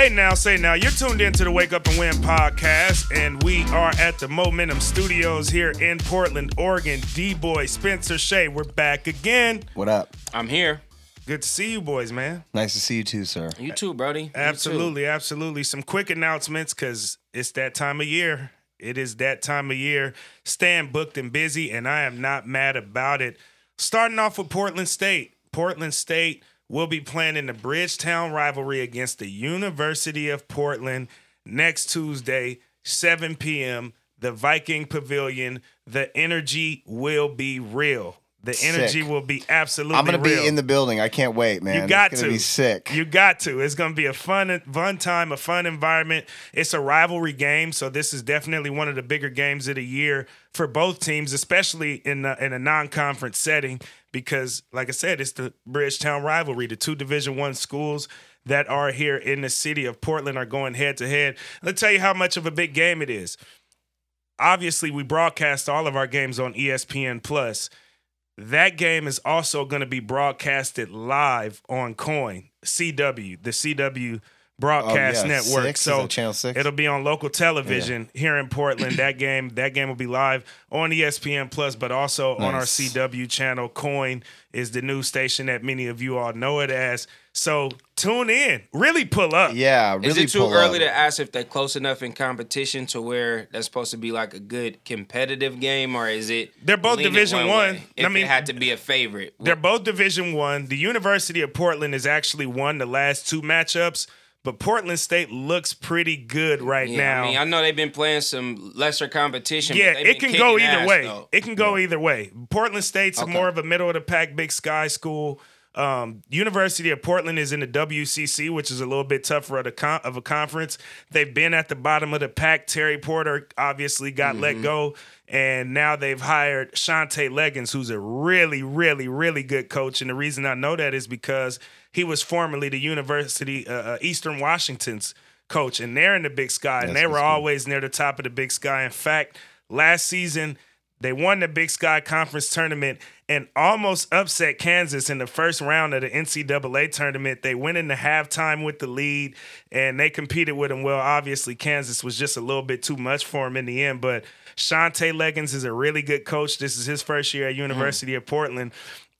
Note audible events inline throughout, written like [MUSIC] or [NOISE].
Hey now, say now, you're tuned into the Wake Up and Win podcast, and we are at the Momentum Studios here in Portland, Oregon. D Boy Spencer Shea, we're back again. What up? I'm here. Good to see you, boys, man. Nice to see you too, sir. You too, Brody. You too. Absolutely, absolutely. Some quick announcements because it's that time of year. It is that time of year. Staying booked and busy, and I am not mad about it. Starting off with Portland State. Portland State will be playing in the Bridgetown rivalry against the University of Portland next Tuesday, 7 p.m. The Viking Pavilion. The energy will be real. The energy Sick. will be absolutely I'm gonna real. be in the building. I can't wait, man. You got it's to be sick. You got to. It's gonna be a fun, fun time, a fun environment. It's a rivalry game, so this is definitely one of the bigger games of the year for both teams, especially in a, in a non-conference setting. Because, like I said, it's the Bridgetown rivalry. The two Division One schools that are here in the city of Portland are going head to head. Let's tell you how much of a big game it is. Obviously, we broadcast all of our games on ESPN Plus. That game is also going to be broadcasted live on KOIN CW, the CW broadcast Oh, yeah. network. Six? So Channel Six? it'll be on local television here in Portland. that game, that game will be live on ESPN Plus, but also on our CW channel. KOIN is the new station that many of you all know it as. So tune in, really pull up. Yeah, really. Is it too pull early up. to ask if they're close enough in competition to where that's supposed to be like a good competitive game, or is it? They're both Division One. way? I mean, it had to be a favorite, They're both Division One. The University of Portland has actually won the last two matchups, but Portland State looks pretty good right yeah, now. I mean, I know they've been playing some lesser competition. yeah, it can go either ass, way. though. It can go either way. Portland State's Okay. more of a middle of the pack, Big Sky school. Um, University of Portland is in the WCC, which is a little bit tougher of a, con- of a conference. They've been at the bottom of the pack. Terry Porter obviously got Mm-hmm. let go, and now they've hired Shantay Legans, who's a really, really, really good coach. And the reason I know that is because he was formerly the University uh, uh, Eastern Washington's coach, and they're in the Big Sky, and That's they were always near the top of the Big Sky. In fact, last season they won the Big Sky Conference tournament and almost upset Kansas in the first round of the NCAA tournament. They went into halftime with the lead and they competed with them well. Obviously, Kansas was just a little bit too much for them in the end, but Shantay Legans is a really good coach. This is his first year at mm-hmm. University of Portland.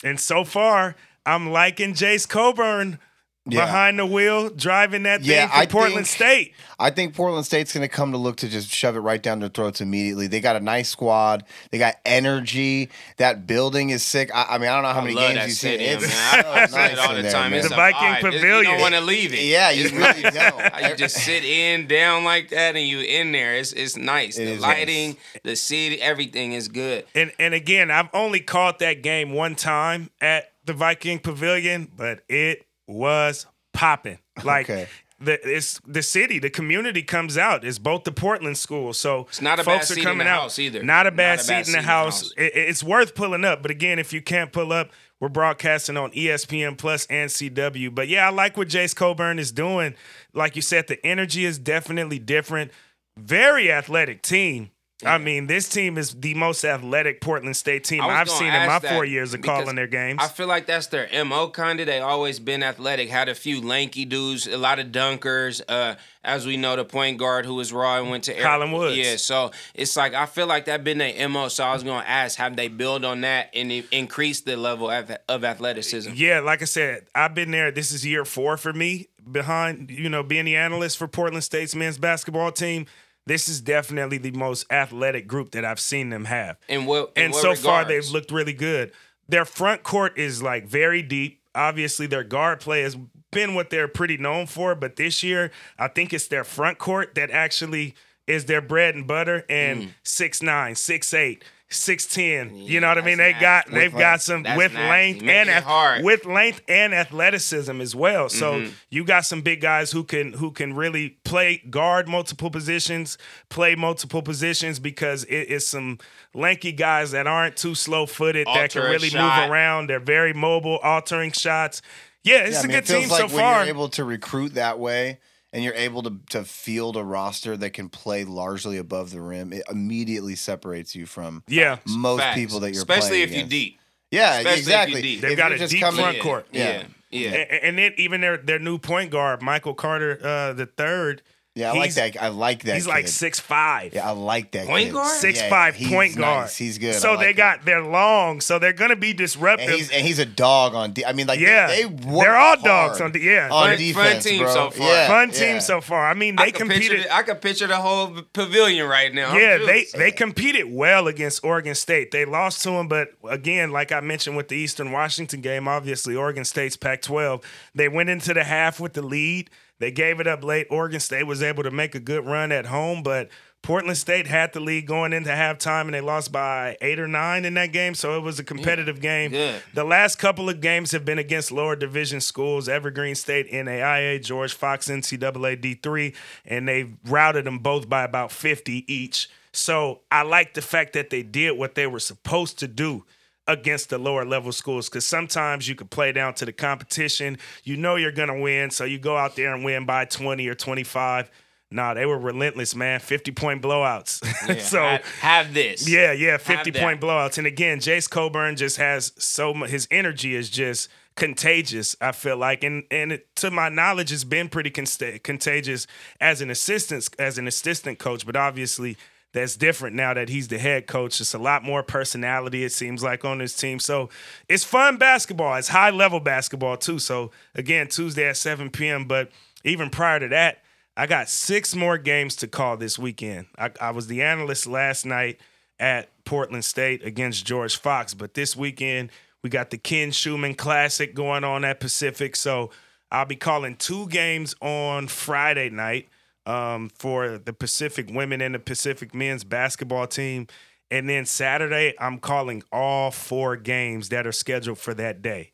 And so far, I'm liking Jase Coburn Yeah. behind the wheel, driving that Yeah, thing for I Portland think- State. I think Portland State's going to come to look to just shove it right down their throats immediately. They got a nice squad. They got energy. That building is sick. I, I mean, I don't know how I many games you've seen. It's man. I, I it [LAUGHS] nice all in the there, time. man. It's The Viking vibe. It's- You Pavilion. don't want to leave it. Yeah, you really [LAUGHS] don't. you just sit in down like that and you in there. It's it's nice. It the is lighting, the city, everything is good. And and again, I've only caught that game one time at the Viking Pavilion, but it was popping. Like Okay. the it's the city, the community comes out. It's both the Portland schools, so It's not a folks bad are seat in coming the out. house either. Not a Not bad a seat bad in seat the in the house. house. It- it's worth pulling up, but again, if you can't pull up, we're broadcasting on ESPN Plus and CW. But yeah, I like what Jase Coburn is doing. Like you said, the energy is definitely different. Very athletic team. I mean, this team is the most athletic Portland State team I've seen in my four years of calling their games. I feel like that's their mo kind of. They always been athletic. Had a few lanky dudes, a lot of dunkers. Uh, as we know, the point guard who was raw and went to Air- Holland Woods. Yeah, so it's like I feel like that been their mo. So I was gonna ask, have they build on that and increase the level of, of athleticism? Yeah, like I said, I've been there. This is year four for me behind, you know, being the analyst for Portland State's men's basketball team. This is definitely the most athletic group that I've seen them have. And what? and what so far they've looked really good. Their front court is like very deep. Obviously, their guard play has been what they're pretty known for, but this year I think it's their front court that actually is their bread and butter. And Mm. six nine, six eight, six ten. you know what I mean? They that's got nasty. they've got some That's with nasty. length and it ath- with length and athleticism as well. So Mm-hmm. you got some big guys who can who can really play guard multiple positions, play multiple positions because it is some lanky guys that aren't too slow footed that can really move around. They're very mobile, altering shots. Yeah, it's Yeah, I a mean, good it feels team like so when far. you're able to recruit that way and you're able to to field a roster that can play largely above the rim, it immediately separates you from yeah. most Facts. people that you're especially playing if you against. deep. Yeah, Especially if you exactly. deep. They've If got you're a just deep coming- front Yeah, court. Yeah. yeah. Yeah. and, and then even their their new point guard, Michael Carter uh, the third. Yeah, I like he's- that. I like that. He's like kid. six five. Yeah, I like that. Point kid. guard? Six Yeah, five he's point guard. nice. He's good. I So like they him. got they're long, so they're gonna be disruptive. And he's, and he's a dog on. De- I mean, like Yeah. they, they work They're all hard dogs on de- yeah. on Fun- fun defense, team bro. so far. Yeah, Fun yeah. team so far. I mean, I they can picture competed. the, I could picture the whole pavilion right now. I'm Yeah, just- they they competed well against Oregon State. They lost to them, but again, like I mentioned with the Eastern Washington game, obviously Oregon State's Pac-12. They went into the half with the lead. They gave it up late. Oregon State was able to make a good run at home, but Portland State had the lead going into halftime, and they lost by eight or nine in that game. So it was a competitive game. good. The last couple of games have been against lower division schools: Evergreen State, NAIA, George Fox, NCAA D3, and they routed them both by about 50 each. So I like the fact that they did what they were supposed to do against the lower level schools because sometimes you could play down to the competition. You know you're going to win, so you go out there and win by 20 or 25. Nah, they were relentless, man. 50 point blowouts. [LAUGHS] Yeah, so have, have this. yeah, yeah, 50 that. point blowouts. And again, Jase Coburn just has so much, his energy is just contagious, I feel like. And and it, to my knowledge, it's been pretty consta- contagious as an assistant as an assistant coach, but obviously that's different now that he's the head coach. It's a lot more personality, it seems like, on this team. So it's fun basketball. It's high level basketball, too. So again, Tuesday at 7 p.m. But even prior to that, I got six more games to call this weekend. I, I was the analyst last night at Portland State against George Fox, but this weekend we got the Ken Schumann Classic going on at Pacific. So I'll be calling two games on Friday night um, for the Pacific women and the Pacific men's basketball team. And then Saturday, I'm calling all four games that are scheduled for that day.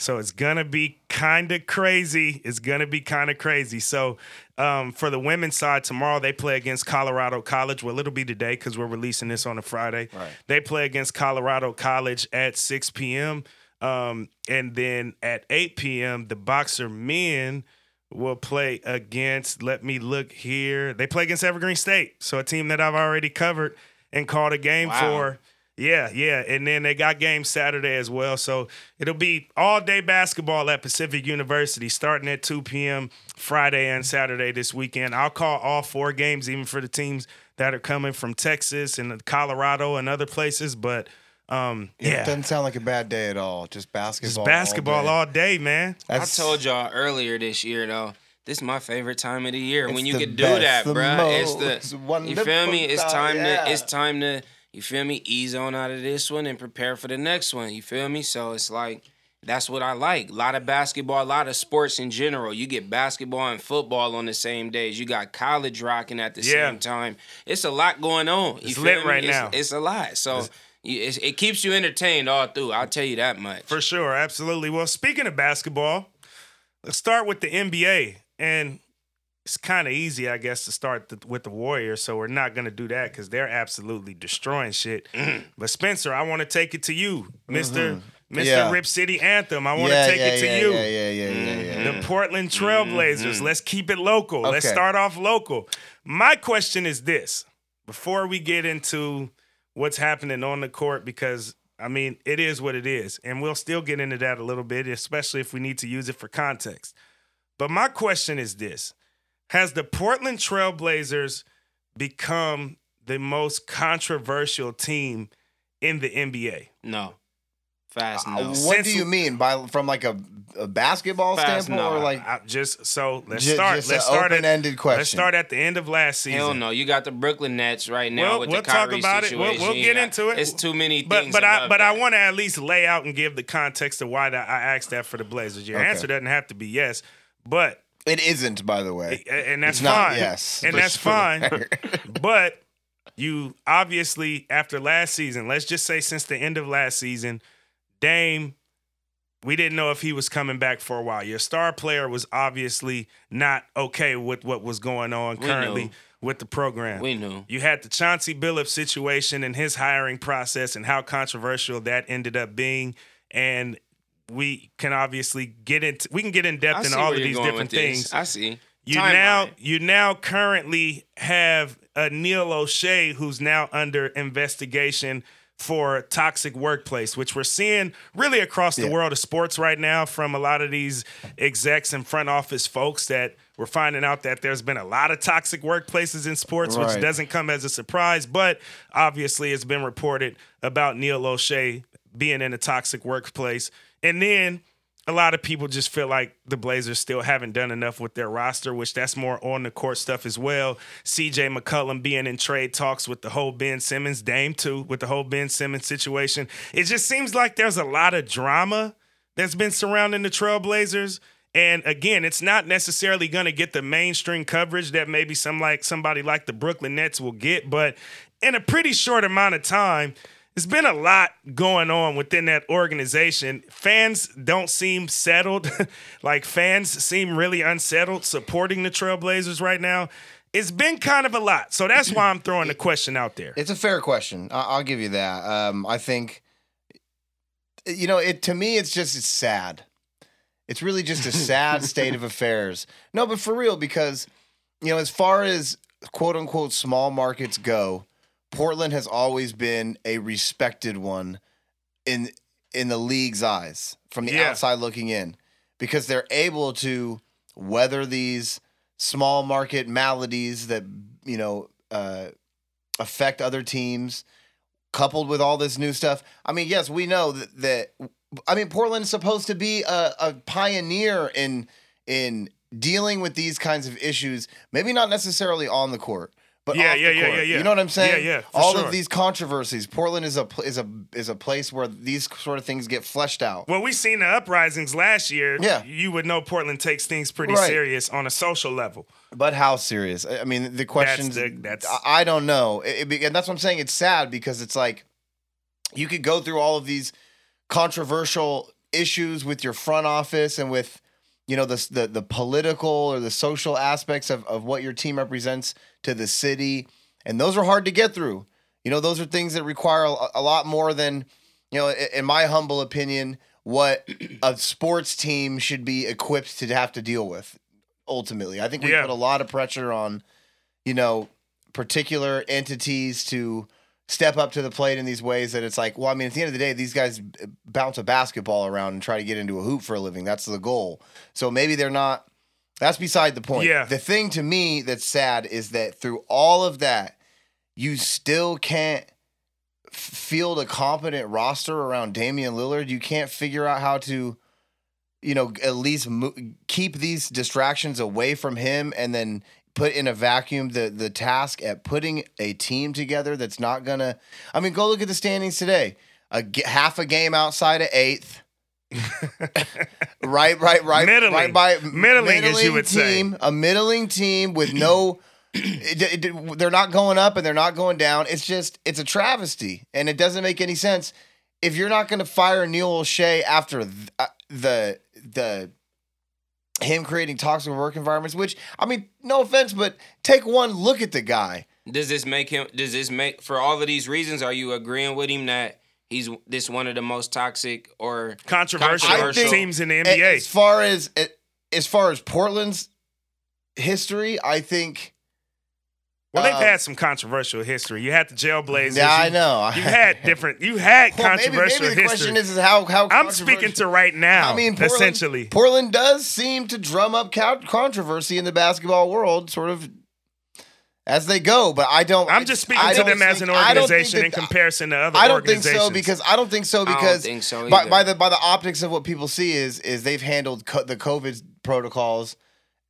So it's gonna be kind of crazy. It's gonna be kind of crazy. So um, for the women's side, tomorrow they play against Colorado College. Well, it'll be today because we're releasing this on a Friday. Right. They play against Colorado College at 6 p.m. Um, and then at 8 p.m., the Boxer men will play against. Let me look here. They play against Evergreen State, so a team that I've already covered and called a game Wow. for. Yeah, yeah. And then they got games Saturday as well. So it'll be all day basketball at Pacific University starting at 2 p.m. Friday and Saturday this weekend. I'll call all four games, even for the teams that are coming from Texas and Colorado and other places. But um, It yeah, doesn't sound like a bad day at all. Just basketball. it's basketball day. all day, man. I told y'all earlier this year though. This is my favorite time of the year It's when you the can do that, the bruh. It's most the you feel me. It's time, time yeah. to it's time to you feel me ease on out of this one and prepare for the next one. You feel me? So it's like that's what I like. A lot of basketball, a lot of sports in general. You get basketball and football on the same days. You got college rocking at the Yeah. same time. It's a lot going on. You It's feel lit me? right It's- now. It's a lot. So it's, it keeps you entertained all through. I'll tell you that much. For sure, absolutely. Well, speaking of basketball, let's start with the NBA. And it's kind of easy, I guess, to start the, with the Warriors. So we're not going to do that because they're absolutely destroying shit. Mm-hmm. But Spencer, I want to take it to you, mister mm-hmm. Mr. Yeah. Rip City Anthem. I want to yeah, take yeah, it to yeah, you. Yeah, yeah, yeah, yeah, yeah. Mm-hmm. The Portland Trailblazers. Mm-hmm. Let's keep it local. Let's start off local. My question is this before we get into what's happening on the court, because I mean, it is what it is. And we'll still get into that a little bit, especially if we need to use it for context. But my question is this Has the Portland Trailblazers become the most controversial team in the NBA? No. Fast Uh, what Since- do you mean by from like a, a basketball Fast standpoint no. or like I just so let's ju- start. just let's an start at open-ended question? Let's start at the end of last season. Hell no, you got the Brooklyn Nets right now Well, with we'll the talk Kyrie about it. We'll- we'll get got- into it. It's too many But things. but I above but I want to at least lay out and give the context of why that I asked that for the Blazers. Your Okay. answer doesn't have to be yes, but It isn't, by the way. and that's It's not fine. yes, and that's sure. fine. [LAUGHS] but you obviously after last season, let's just say since the end of last season, Dame, we didn't know if he was coming back for a while. Your star player was obviously not okay with what was going on We currently knew. with the program. We knew. You had the Chauncey Billups situation and his hiring process and how controversial that ended up being. And we can obviously get into we can get in depth in all of these different things. I see. You Timeline. now you now currently have a Neil Olshey who's now under investigation for toxic workplace, which we're seeing really across the Yeah. world of sports right now from a lot of these execs and front office folks that we're finding out that there's been a lot of toxic workplaces in sports, which doesn't come as a surprise, but obviously it's been reported about Neil Olshey being in a toxic workplace. And then a lot of people just feel like the Blazers still haven't done enough with their roster, which that's more on the court stuff as well. CJ McCollum being in trade talks with the whole Ben Simmons, Dame too, with the whole Ben Simmons situation. It just seems like there's a lot of drama that's been surrounding the Trailblazers. And again, it's not necessarily going to get the mainstream coverage that maybe some like somebody like the Brooklyn Nets will get, but in a pretty short amount of time, there's been a lot going on within that organization. Fans don't seem settled. [LAUGHS] like fans seem really unsettled supporting the Trailblazers right now. It's been kind of a lot. So that's why I'm throwing the [CLEARS THROAT] question out there. It's a fair question. I- I'll give you that. Um, I think, you know, it to me, it's just it's sad. It's really just a sad [LAUGHS] state of affairs. No, but for real, because you know, as far as quote unquote small markets go, Portland has always been a respected one in in the league's eyes from the Yeah. outside looking in, because they're able to weather these small market maladies that you know uh, affect other teams, coupled with all this new stuff. I mean, yes, we know that. that I mean, Portland's supposed to be a, a pioneer in in dealing with these kinds of issues. Maybe not necessarily on the court, but Yeah, yeah, yeah, yeah, yeah. You know what I'm saying? Yeah, yeah, for All sure. of these controversies. Portland is a is a is a place where these sort of things get fleshed out. Well, we've seen the uprisings last year. Yeah. You would know Portland takes things pretty Right. serious on a social level. But how serious? I mean, the questions. the- that's- I I don't know, It- it and that's what I'm saying. It's sad because it's like you could go through all of these controversial issues with your front office and with you know the the, the political or the social aspects of, of what your team represents to the city, and those are hard to get through. You know, those are things that require a, a lot more than you know, in my humble opinion, what [CLEARS THROAT] a sports team should be equipped to have to deal with ultimately. I think we Yeah. put a lot of pressure on, you know, particular entities to step up to the plate in these ways that it's like, well, I mean, at the end of the day, these guys bounce a basketball around and try to get into a hoop for a living. That's the goal. So maybe they're not. That's beside the point. Yeah. The thing to me that's sad is that through all of that, you still can't field a competent roster around Damian Lillard. You can't figure out how to, you know, at least mo- keep these distractions away from him, and then put in a vacuum the the task at putting a team together that's not gonna. I mean, go look at the standings today. A g- half a game outside of eighth. [LAUGHS] right, right, right, Middling. right by Middling, as you would say. a middling team with no. [CLEARS THROAT] it- it- they're not going up and they're not going down. It's just it's a travesty, and it doesn't make any sense. If you're not going to fire Neil Olshey after th- uh, the the him creating toxic work environments, which I mean, no offense, but take one look at the guy. Does this make him? Does this make for all of these reasons? Are you agreeing with him that he's this one of the most toxic or Controversial, Controversial. teams in the NBA. As far as as far as Portland's history, I think. Well, they've uh, had some controversial history. You had the Jailblazers. Yeah, I know. You had [LAUGHS] different. You had Well, maybe, controversial maybe the history. question is, is how how I'm speaking to right now. I mean, Portland, essentially. Portland does seem to drum up controversy in the basketball world, sort of as they go. But I don't. I'm just speaking I to don't them as an I don't organization in comparison to other I don't think organizations. so because I don't think so because think so by, by the by the optics of what people see is is they've handled co- the COVID protocols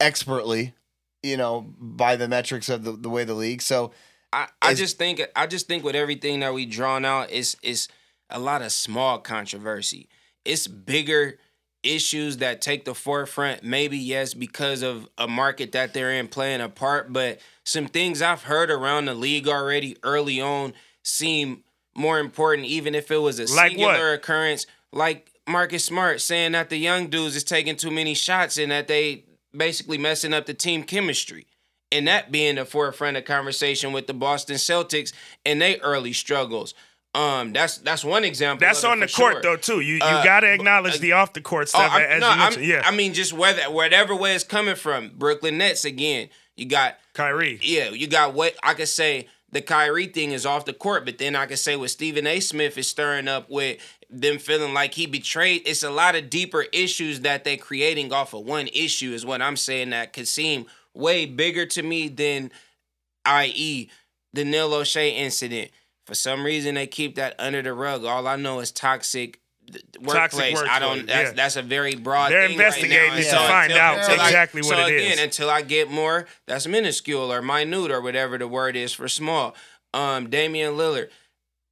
expertly, you know, by the metrics of the, the way the league. So I, I just think I just think with everything that we drawn out is is a lot of small controversy. It's bigger issues that take the forefront. Maybe yes, because of a market that they're in playing a part, but some things I've heard around the league already early on seem more important, even if it was a Like singular what? occurrence. Like Marcus Smart saying that the young dudes is taking too many shots and that they basically messing up the team chemistry and that being the forefront of conversation with the Boston Celtics and they early struggles. Um, that's that's one example. that's on the court sure. though too. You you Uh, got to acknowledge uh, the off the court Oh, stuff as no, you I'm- yeah, I mean, just whether whatever way it's coming from, Brooklyn Nets again. You got Kyrie. yeah, you got what I could say the Kyrie thing is off the court, but then I can say what Stephen A. Smith is stirring up with them feeling like he betrayed. It's a lot of deeper issues that they're creating off of one issue, is what I'm saying that could seem way bigger to me than, i.e., the Neil Olshey incident. For some reason, they keep that under the rug. All I know is toxic workplace. workplace, I don't. That's, yeah. that's a very broad. They're thing right investigating And to so find until- out until I- exactly what so it again, is. Until I get more, that's minuscule or minute or whatever the word is for small. Um, Damian Lillard.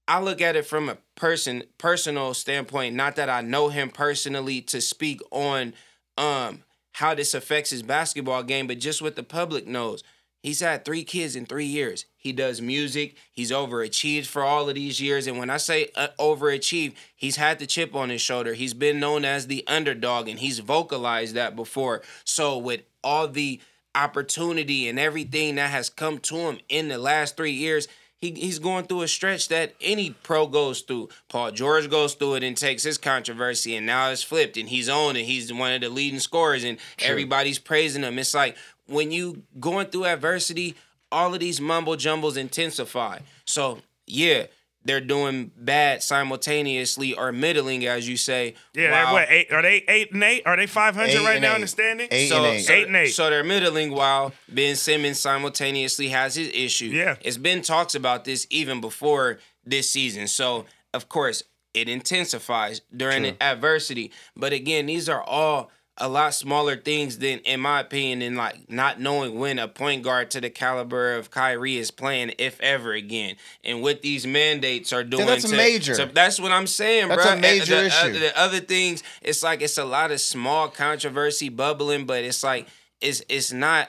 I look at it from a person personal standpoint. Not that I know him personally to speak on um how this affects his basketball game, but just what the public knows. He's had three kids in three years. He does music. He's overachieved for all of these years. And when I say uh, overachieved, he's had the chip on his shoulder. He's been known as the underdog, and he's vocalized that before. So with all the opportunity and everything that has come to him in the last three years, he, he's going through a stretch that any pro goes through. Paul George goes through it and takes his controversy, and now it's flipped, and he's on it. He's one of the leading scorers, and everybody's praising him. It's like when you going through adversity, all of these mumble jumbles intensify. So yeah, they're doing bad simultaneously or middling, as you say. Yeah, what eight? Are they eight and eight? Are they five hundred right now eight. in the standing? Eight so, and eight. So, Eight and eight. so they're middling while Ben Simmons simultaneously has his issue. Yeah. It's been talks about this even before this season. So of course it intensifies during adversity. But again, these are all a lot smaller things than, in my opinion, than like not knowing when a point guard to the caliber of Kyrie is playing, if ever again. And what these mandates are doing. that's to- major. that's what I'm saying, That's bro. a major the, uh, issue. the other things, it's like it's a lot of small controversy bubbling, but it's like it's it's not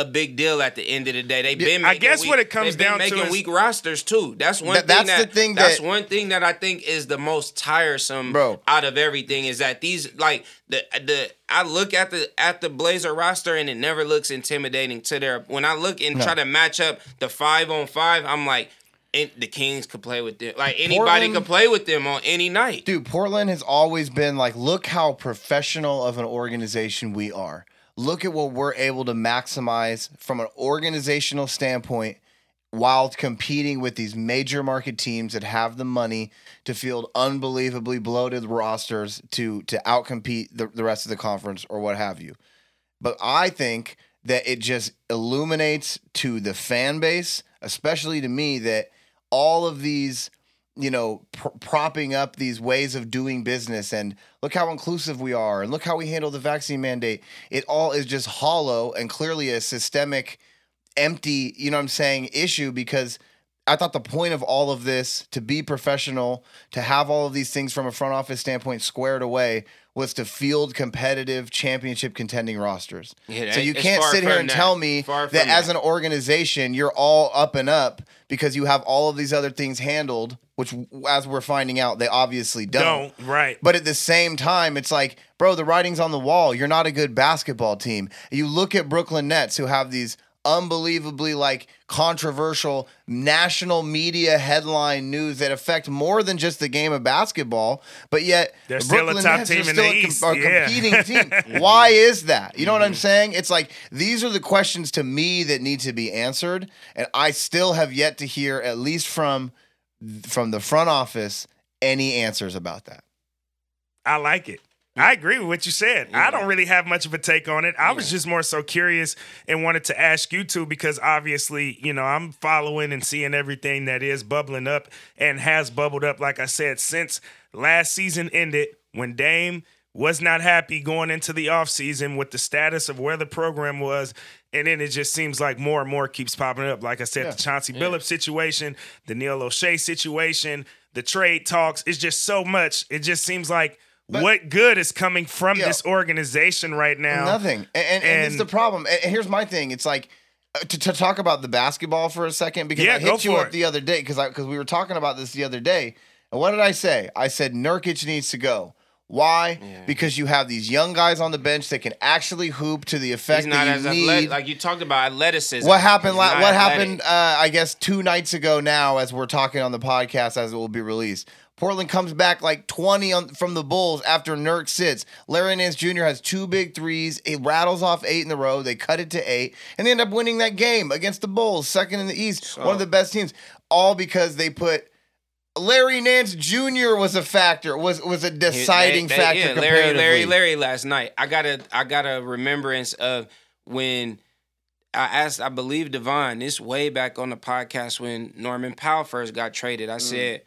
a big deal at the end of the day. They've been. I Making guess weak, what it comes down to making weak rosters too. That's one That- thing. that's that, the thing That's that- one thing that I think is the most tiresome, Bro. out of everything is that these like the the I look at the at the Blazer roster and it never looks intimidating to their. When I look and try to match up the five on five, I'm like. And the Kings could play with them. Like anybody Portland- could play with them on any night. Dude, Portland has always been like, look how professional of an organization we are. Look at what we're able to maximize from an organizational standpoint while competing with these major market teams that have the money to field unbelievably bloated rosters to to outcompete the, the rest of the conference or what have you. But I think that it just illuminates to the fan base, especially to me, that all of these, you know, pr- propping up these ways of doing business and look how inclusive we are and look how we handle the vaccine mandate. It all is just hollow and clearly a systemic, empty, you know what I'm saying, issue because I thought the point of all of this to be professional, to have all of these things from a front office standpoint squared away was to field competitive championship contending rosters. Yeah, so you can't sit here and that. tell me Far that as an organization you're all up and up because you have all of these other things handled, which as we're finding out they obviously don't. Don't right. But at the same time, it's like, bro, the writing's on the wall. You're not a good basketball team. You look at Brooklyn Nets who have these unbelievably like controversial national media headline news that affect more than just the game of basketball, but yet They're the still a top Nets team are in the East, a yeah. competing [LAUGHS] team. Why is that? You know what I'm Mm-hmm. saying? It's like these are the questions to me that need to be answered, and I still have yet to hear at least from from the front office any answers about that. I like it. I agree with what you said. I don't really have much of a take on it. I was just more so curious and wanted to ask you too because obviously, you know, I'm following and seeing everything that is bubbling up and has bubbled up, like I said, since last season ended when Dame was not happy going into the offseason with the status of where the program was. And then it just seems like more and more keeps popping up. Like I said, Yeah. the Chauncey Billups situation, the Neil Olshey situation, the trade talks. It's just so much. It just seems like But- what good is coming from Yeah. this organization right now? Nothing. And, and, and it's the problem. And and here's my thing. It's like uh, to, to talk about the basketball for a second because Yeah, I hit you up it. the other day because because we were talking about this the other day. And what did I say? I said Nurkic needs to go. Why? Yeah. Because you have these young guys on the bench that can actually hoop to the effect He's not that you need. athletic. Like you talked about athleticism. what happened? La- what athletic. happened? Uh, I guess two nights ago now, as we're talking on the podcast, as it will be released. Portland comes back like 20 on, from the Bulls after Nurk sits. Larry Nance Jr. has two big threes. It rattles off eight in a row. They cut it to eight, and they end up winning that game against the Bulls, second in the East, one of the best teams. All because they put Larry Nance Jr. was a factor, was was a deciding they- they- factor yeah, Larry. Larry, Larry. Last night, I got a, I got a remembrance of when I asked, I believe Devon this way back on the podcast when Norman Powell first got traded. I Mm. said,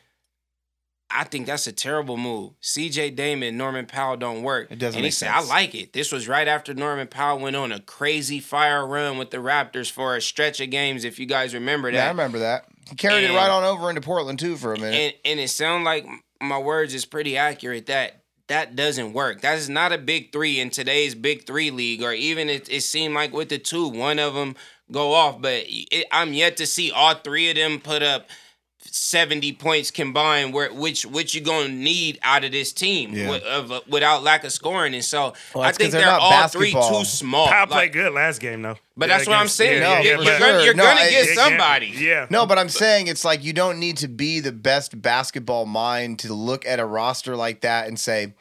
I think that's a terrible move. C.J. Damon, Norman Powell don't work. It doesn't And he make said, sense. I like it. This was right after Norman Powell went on a crazy fire run with the Raptors for a stretch of games. If you guys remember that, Yeah, I remember that. He carried it right on over into Portland too for a minute. and and it sounds like my words is pretty accurate that that doesn't work. That is not a big three in today's big three league, or even it, it seemed like with the two, one of them go off. But it, I'm yet to see all three of them put up 70 points combined. Where which which you gonna need out of this team Yeah. with, of, uh, without lack of scoring, and so Well, I think they're they're, not all three too small. Powell Like, played good last game though. But Yeah, that's what I'm saying. Yeah, No, yeah, you're you're but- gonna, sure. you're No, gonna I- get it- somebody. Yeah. No, but I'm saying it's like you don't need to be the best basketball mind to look at a roster like that and say,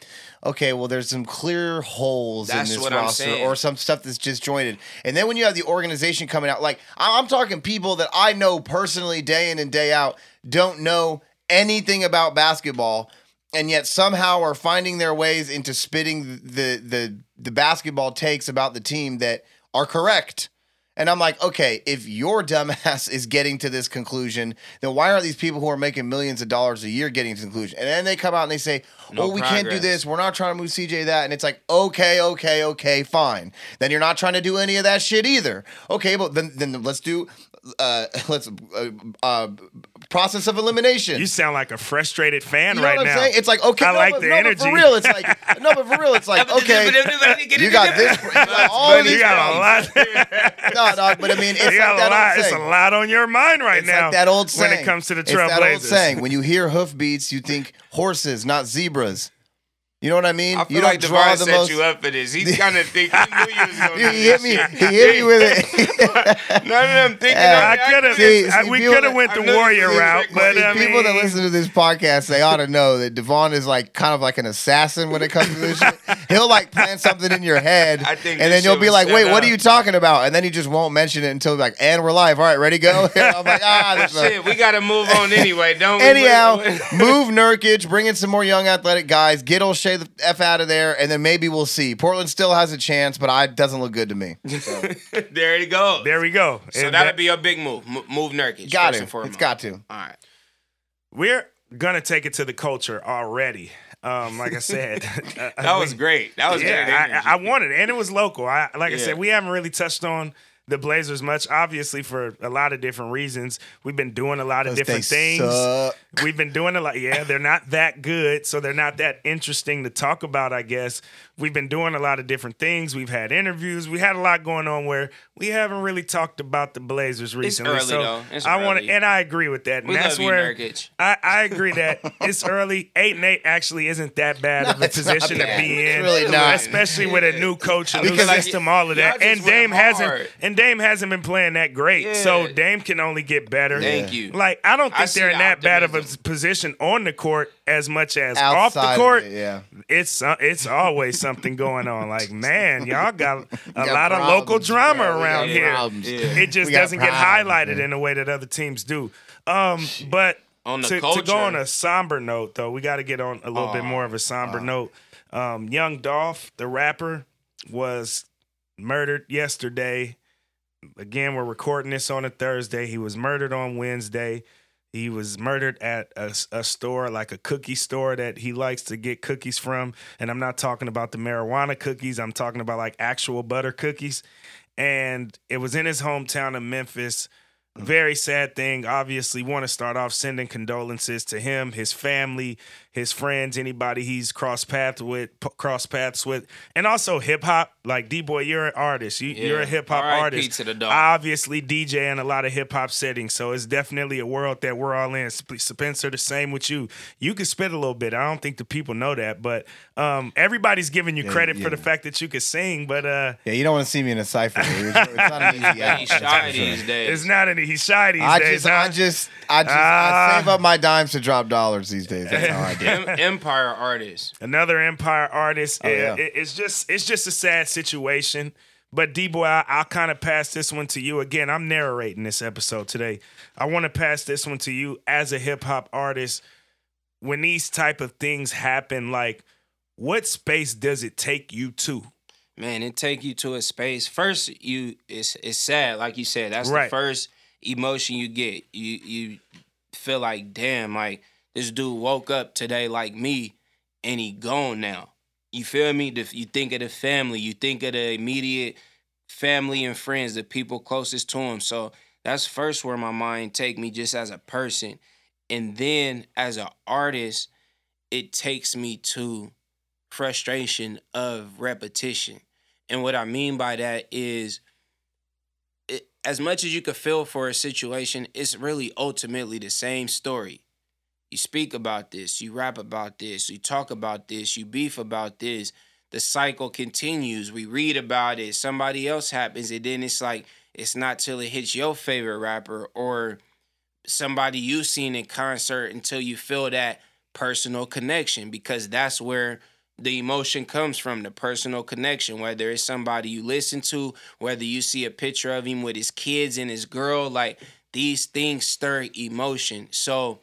okay, well, there's some clear holes That's in this roster or some stuff that's disjointed. And then when you have the organization coming out, like I- I'm talking people that I know personally day in and day out don't know anything about basketball and yet somehow are finding their ways into spitting the the the basketball takes about the team that are correct. And I'm like, okay, if your [LAUGHS] dumbass is getting to this conclusion, then why aren't these people who are making millions of dollars a year getting to the conclusion? And then they come out and they say, No oh, we can't do this. We're not trying to move CJ that. And it's like, okay, okay, okay, fine. Then you're not trying to do any of that shit either. Okay, but then then let's do uh [LAUGHS] let's uh, uh process of elimination. You sound like a frustrated fan You know right what I'm now. saying? It's like okay, I no, like but, the no, but energy. for real. It's like [LAUGHS] no, but for real, it's like [LAUGHS] okay, you got this, you got all you these got problems. a lot. [LAUGHS] No, dog, but I mean, it's you got like a that lot. old It's a lot on your mind right It's now. like that old saying. when it comes to the It's that old Trailblazers. saying. When you hear hoofbeats, you think horses, not zebras. You know what I mean? I feel you don't like draw Devon the set most. you up for this. He's kind of thinking. He knew you was going [LAUGHS] He, he hit me. He hit me with it. [LAUGHS] None of them thinking. Yeah. I could have. See, see, we could have went the warrior route, but See, I mean, people that listen to this podcast, they ought to know that Devon is like kind of like an assassin when it comes to this shit. He'll like plant something in your head, [LAUGHS] I think and then you'll be like, set "Wait, what are you talking about?" And then he just won't mention it until like, "And we're live. All right, ready, go." And I'm like, "Ah, this Shit, we got to move on anyway, don't we? Anyhow, move Nurkic, bring in some more young athletic guys, get Olshey the f out of there, and then maybe we'll see. Portland still has a chance, but I doesn't look good to me. [LAUGHS] there you go. there we go. So And that'll that- be a big move. M- move Nurkic. Got first to. and foremost. It's got to. All right. we're gonna take it to the culture already. Um, like I said, [LAUGHS] [LAUGHS] That was great. That was yeah, energy. I, I wanted it, and it was local. I like I said, we haven't really touched on the Blazers much, obviously for a lot of different reasons. We've been doing a lot of different things. suck. We've been doing a lot. Yeah, they're not that good, so they're not that interesting to talk about. I guess we've been doing a lot of different things. We've had interviews. We had a lot going on where we haven't really talked about the Blazers recently. early, so though. It's I want to, and I agree with that. And We that's love you, where Nurkic. I, I agree that it's early. [LAUGHS] Eight and eight actually isn't that bad of a position to be It's in, really not. especially with a new coach, a new like, system, all of that. And Dame hasn't hard. and Dame hasn't been playing that great, so Dame can only get better. Thank you. Like I don't think see they're in that bad of a position on the court as much as Outside off the court. it, yeah. It's uh, it's always something going on. Like [LAUGHS] man, y'all got a got lot of local drama bro. Around here. Yeah. It just doesn't get highlighted man. in the way that other teams do. Um, but On the to, to go on a somber note, though, we got to get on a little bit more of a somber note. Um, Young Dolph, the rapper, was murdered yesterday. Again, we're recording this on a Thursday. He was murdered on Wednesday. He was murdered at a, a store, like a cookie store that he likes to get cookies from. And I'm not talking about the marijuana cookies, I'm talking about like actual butter cookies. And it was in his hometown of Memphis. Mm. very sad thing. Obviously, want to start off sending condolences to him, his family, his friends, anybody he's crossed paths with, p- cross paths with, and also hip hop. Like D boy, you're an artist. You, You're a hip hop artist. to the dog. Obviously DJ in a lot of hip hop settings, so it's definitely a world that we're all in. Sp- Spencer, the same with you. You can spit a little bit. I don't think the people know that, but um, everybody's giving you Yeah, credit for the fact that you can sing. But uh, Yeah, you don't want to see me in a cipher. It's, it's not an [LAUGHS] easy act. He's shy sure. these days. it's not any. He's shy these I days. just, I just, I just, Ah. I save up my dimes to drop dollars these days. That's [LAUGHS] how I do. it. [LAUGHS] Em- Empire artist. another Empire artist. Oh, It- yeah. it- it's just it's just a sad situation. But D boy, I, I'll kind of pass this one to you again. I'm narrating this episode today. I want to pass this one to you as a hip hop artist. When these type of things happen, like what space does it take you to? Man, it take you to a space. First, you it's it's sad, like you said. That's Right. the first emotion you get. You you feel like, damn, like this dude woke up today like me, and he gone now. You feel me? You think of the family. You think of the immediate family and friends, the people closest to him. So that's first where my mind take me, just as a person, and then as an artist, it takes me to frustration of repetition. And what I mean by that is, as much as you could feel for a situation, it's really ultimately the same story. You speak about this, you rap about this, you talk about this, you beef about this. The cycle continues. We read about it. Somebody else happens, and then it's like it's not till it hits your favorite rapper or somebody you've seen in concert until you feel that personal connection because that's where the emotion comes from the personal connection whether it's somebody you listen to whether you see a picture of him with his kids and his girl like these things stir emotion so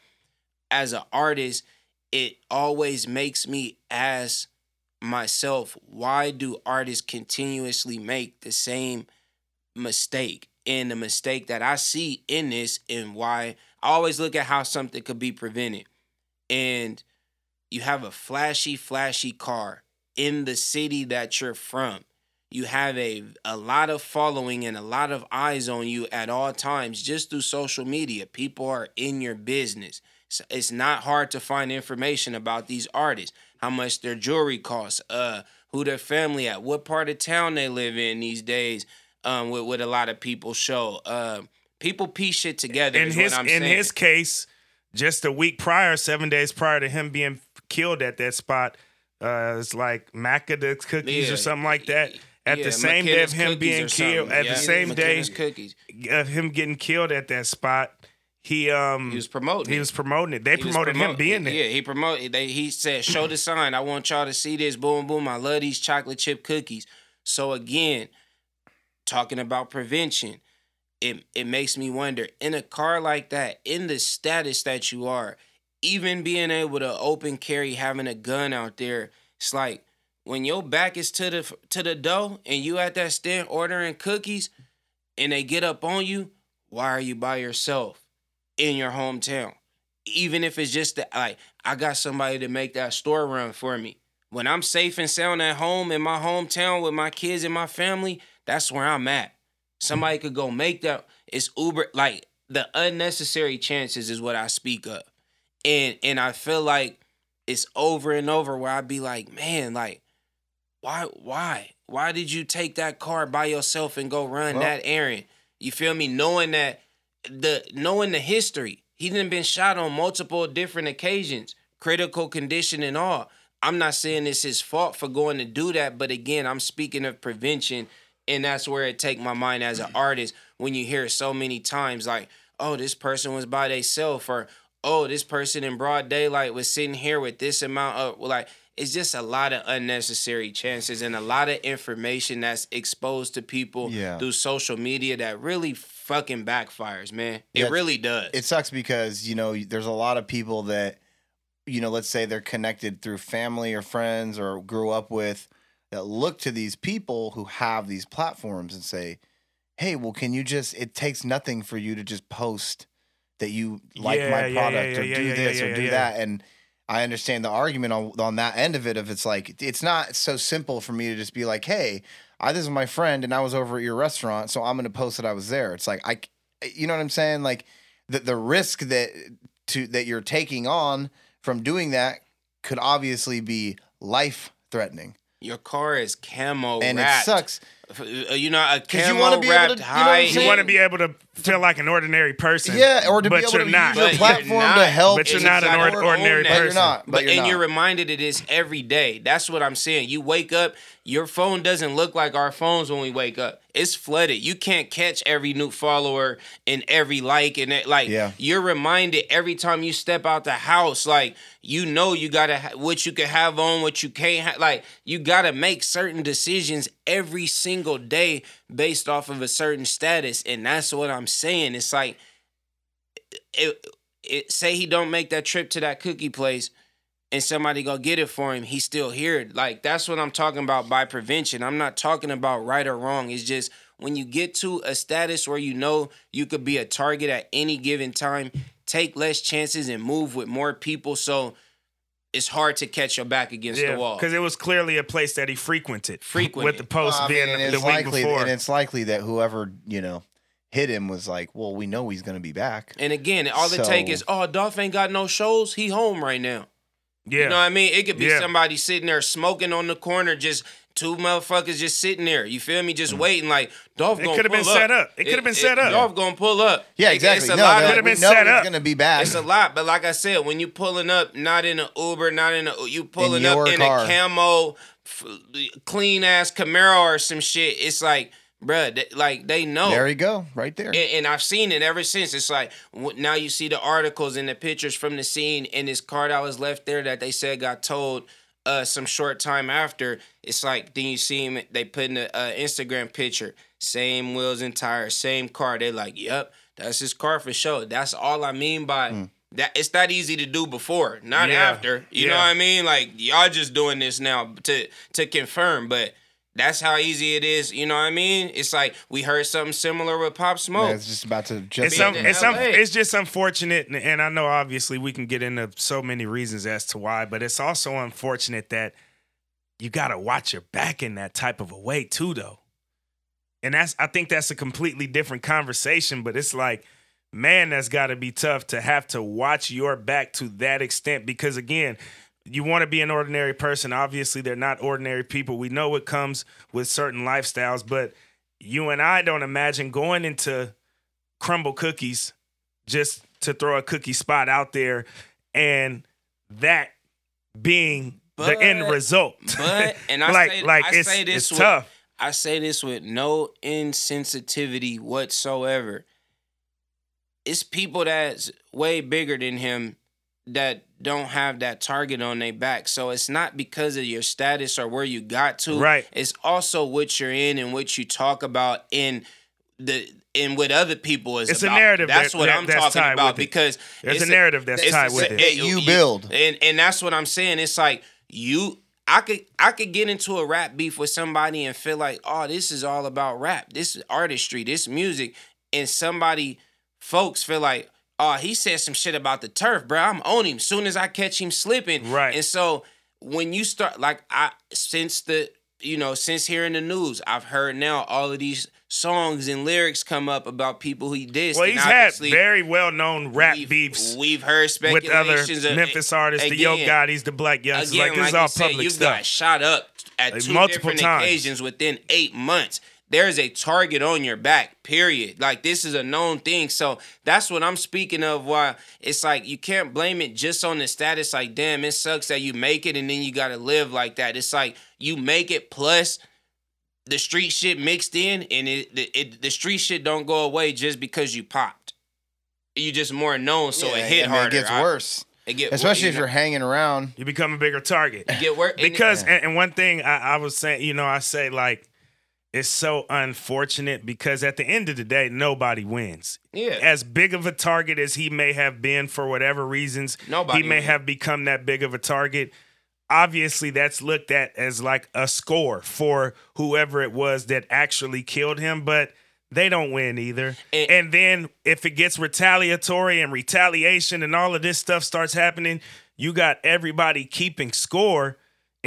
as an artist it always makes me ask myself why do artists continuously make the same mistake and the mistake that I see in this and why I always look at how something could be prevented. And you have a flashy, flashy car in the city that you're from. You have a a lot of following and a lot of eyes on you at all times just through social media. People are in your business. It's not hard to find information about these artists, how much their jewelry costs, uh, who their family at, what part of town they live in these days. Um, with what a lot of people show. Uh, people piece shit together. in is his in saying. his case, just a week prior, seven days prior to him being killed at that spot, uh, it's like Makeda's cookies Yeah. or something like that. At Yeah, the same day of him being killed, at Yeah, the same day cookies. of him getting killed at that spot, he um He was promoting. he it. was promoting it. They He was promoted him promote- being there. Yeah, he promoted. They he said, "Show the sign. I want y'all to see this. Boom, boom. I love these chocolate chip cookies." So again, talking about prevention, it it makes me wonder in a car like that, in the status that you are, even being able to open carry, having a gun out there, it's like when your back is to the to the door and you at that stand ordering cookies, and they get up on you. Why are you by yourself in your hometown? even if it's just that like I got somebody to make that store run for me. When I'm safe and sound at home in my hometown with my kids and my family, that's where I'm at. Somebody could go make that. It's Uber like the unnecessary chances is what I speak of. And and I feel like it's over and over where I'd be like, man, like, why, why? Why did you take that car by yourself and go run Well- that errand? You feel me? Knowing that the knowing the history. He done been shot on multiple different occasions, critical condition and all. I'm not saying it's his fault for going to do that, but again, I'm speaking of prevention, and that's where it take my mind as an artist when you hear so many times like, oh, this person was by themselves, or oh, this person in broad daylight was sitting here with this amount of like it's just a lot of unnecessary chances and a lot of information that's exposed to people Yeah. through social media that really fucking backfires, man. It really does. it sucks because you know there's a lot of people that you know let's say they're connected through family or friends or grew up with that look to these people who have these platforms and say hey well can you just it takes nothing for you to just post that you like Yeah, my product yeah, or yeah, do yeah, this yeah, or do yeah. that and I understand the argument on on that end of it if it's like it's not so simple for me to just be like hey I this is my friend and I was over at your restaurant so I'm going to post that I was there it's like I you know what I'm saying? Like the the risk that to that you're taking on from doing that could obviously be life threatening. Your car is camo And wrapped. it sucks. Uh, You know, a 'Cause you camo wanna be able wrapped to- you know high. You want to be able to feel like an ordinary person. Yeah, or to but be able you're to not. use your But you're platform not. to help. But you're not an or- ordinary But But person. you're not. But, But, you're and not. you're reminded of this every day. That's what I'm saying. You wake up, your phone doesn't look like our phones when we wake up. It's flooded. You can't catch every new follower and every like and it, like Yeah. you're reminded every time you step out the house. Like you know you gotta ha- what you can have on, what you can't have. Like you gotta make certain decisions every single day based off of a certain status, and that's what I'm saying. It's like it, it say he don't make that trip to that cookie place and somebody go get it for him, he's still here. Like that's what I'm talking about by prevention. I'm not talking about right or wrong. It's just when you get to a status where you know you could be a target at any given time, take less chances and move with more people so it's hard to catch your back against Yeah, the wall. because it was clearly a place that he frequented. Frequented. with the post Well, I mean, being and the it's week likely, before. and it's likely that whoever you know hit him was like, well, we know he's going to be back. And again, all it take is, oh, Dolph ain't got no shows. He home right now. yeah, You know what I mean? It could be Yeah. somebody sitting there smoking on the corner, just two motherfuckers just sitting there. You feel me? Just waiting. Like Dolph Mm. It coulda been pull set up. It coulda been set up. Dolph gonna pull up. Yeah, It- exactly. It's a no, lot Could've like, been set he's up. going to be bad. it's a lot, but like I said, when you pulling up, not in an Uber, not in a you pulling up in car. a camo, f- clean ass Camaro or some shit. It's like, bruh, they, like they know. there you go, right there. And, and I've seen it ever since. It's like w- now you see the articles and the pictures from the scene, and this car that was left there that they said got towed uh, some short time after. It's like then you see him. They put in the uh, Instagram picture, same wheels and tires, same car. They like, yep, that's his car for sure. That's all I mean by. Mm. That it's not easy to do before, not Yeah. after. You know what I mean? Like y'all just doing this now to to confirm, but that's how easy it is. You know what I mean? It's like we heard something similar with Pop Smoke. Man, it's just about to jump. it's Being it's, LA. it's just unfortunate, and, and I know obviously we can get into so many reasons as to why, but it's also unfortunate that you got to watch your back in that type of a way too, though. And that's I think that's a completely different conversation, but it's like, man, that's got to be tough to have to watch your back to that extent because again. You want to be an ordinary person. Obviously, they're not ordinary people. We know it comes with certain lifestyles, but you and I don't imagine going into crumble cookies just to throw a cookie spot out there and that being the end result. But and [LAUGHS] I like say, like I it's, say this it's with, tough. I say this with no insensitivity whatsoever. It's people that's way bigger than him that don't have that target on their back. So it's not because of your status or where you got to. Right. It's also what you're in and what you talk about in the in what other people is It's a narrative That's that- what that- I'm that's talking about because There's it's a narrative that's it's tied a- with it. That you build. and and that's what I'm saying. It's like you I could I could get into a rap beef with somebody and feel like, oh, this is all about rap. This is artistry, this music. And somebody folks feel like, oh, he said some shit about the turf, bro. I'm on him. Soon as I catch him slipping. Right. And so when you start like I since the you know, since hearing the news, I've heard now all of these songs and lyrics come up about people he dissed. Well, he's had very well known rap we've- beefs We've heard with other speculations of- Memphis artists, the Yo again, Gottis, the Blac Youngstas. Again, Like this like is all you said, public you stuff. got shot up at Like, two multiple different times. occasions within eight months. There's a target on your back. Period. Like this is a known thing. So that's what I'm speaking of. Why it's like you can't blame it just on the status. Like damn, it sucks that you make it and then you got to live like that. It's like you make it plus the street shit mixed in, and it, it, it the street shit don't go away just because you popped. You just more known, so Yeah, it hit I mean, harder. It gets I- worse, It get especially if you you're hanging around. you become a bigger target. You get worse because and, and one thing I, I was saying, you know, I say like it's so unfortunate because at the end of the day, nobody wins. yeah. As big of a target as he may have been for whatever reasons, Nobody he may wins. have become that big of a target. Obviously, that's looked at as like a score for whoever it was that actually killed him, but they don't win either. And- and then if it gets retaliatory and retaliation and all of this stuff starts happening, you got everybody keeping score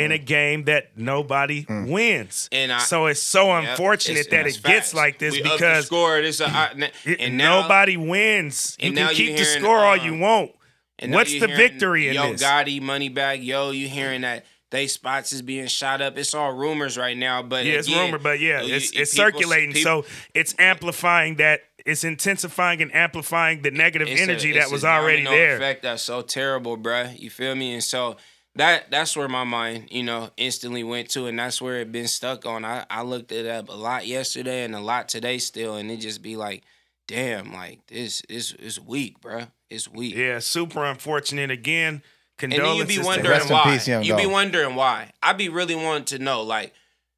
in a mm-hmm. game that nobody mm. wins. And I- so it's so Yep, unfortunate it's- that that's it gets like this We up the because score. This a, I- it- and now, nobody wins. You and can now you keep the score all uh, you want. and What's the victory in Yo this? Gotti, Moneybagg, yo, you hearing that they spots is being shot up. It's all rumors right now, but Yeah, it's rumor, but yeah, you- it's it's people- circulating. people- so it's amplifying that. It's intensifying and amplifying the negative it's a- energy it's that a was already domino there. Effect that's so terrible, bruh. You feel me? And so that that's where my mind, you know, instantly went to, and that's where it been stuck on. I I looked it up a lot yesterday and a lot today still, and it just be like, damn, like this is is weak, bruh. It's weak. Yeah, super unfortunate again. And then you Condolences. be wondering why. peace, you be wondering why. I be really wanting to know, like,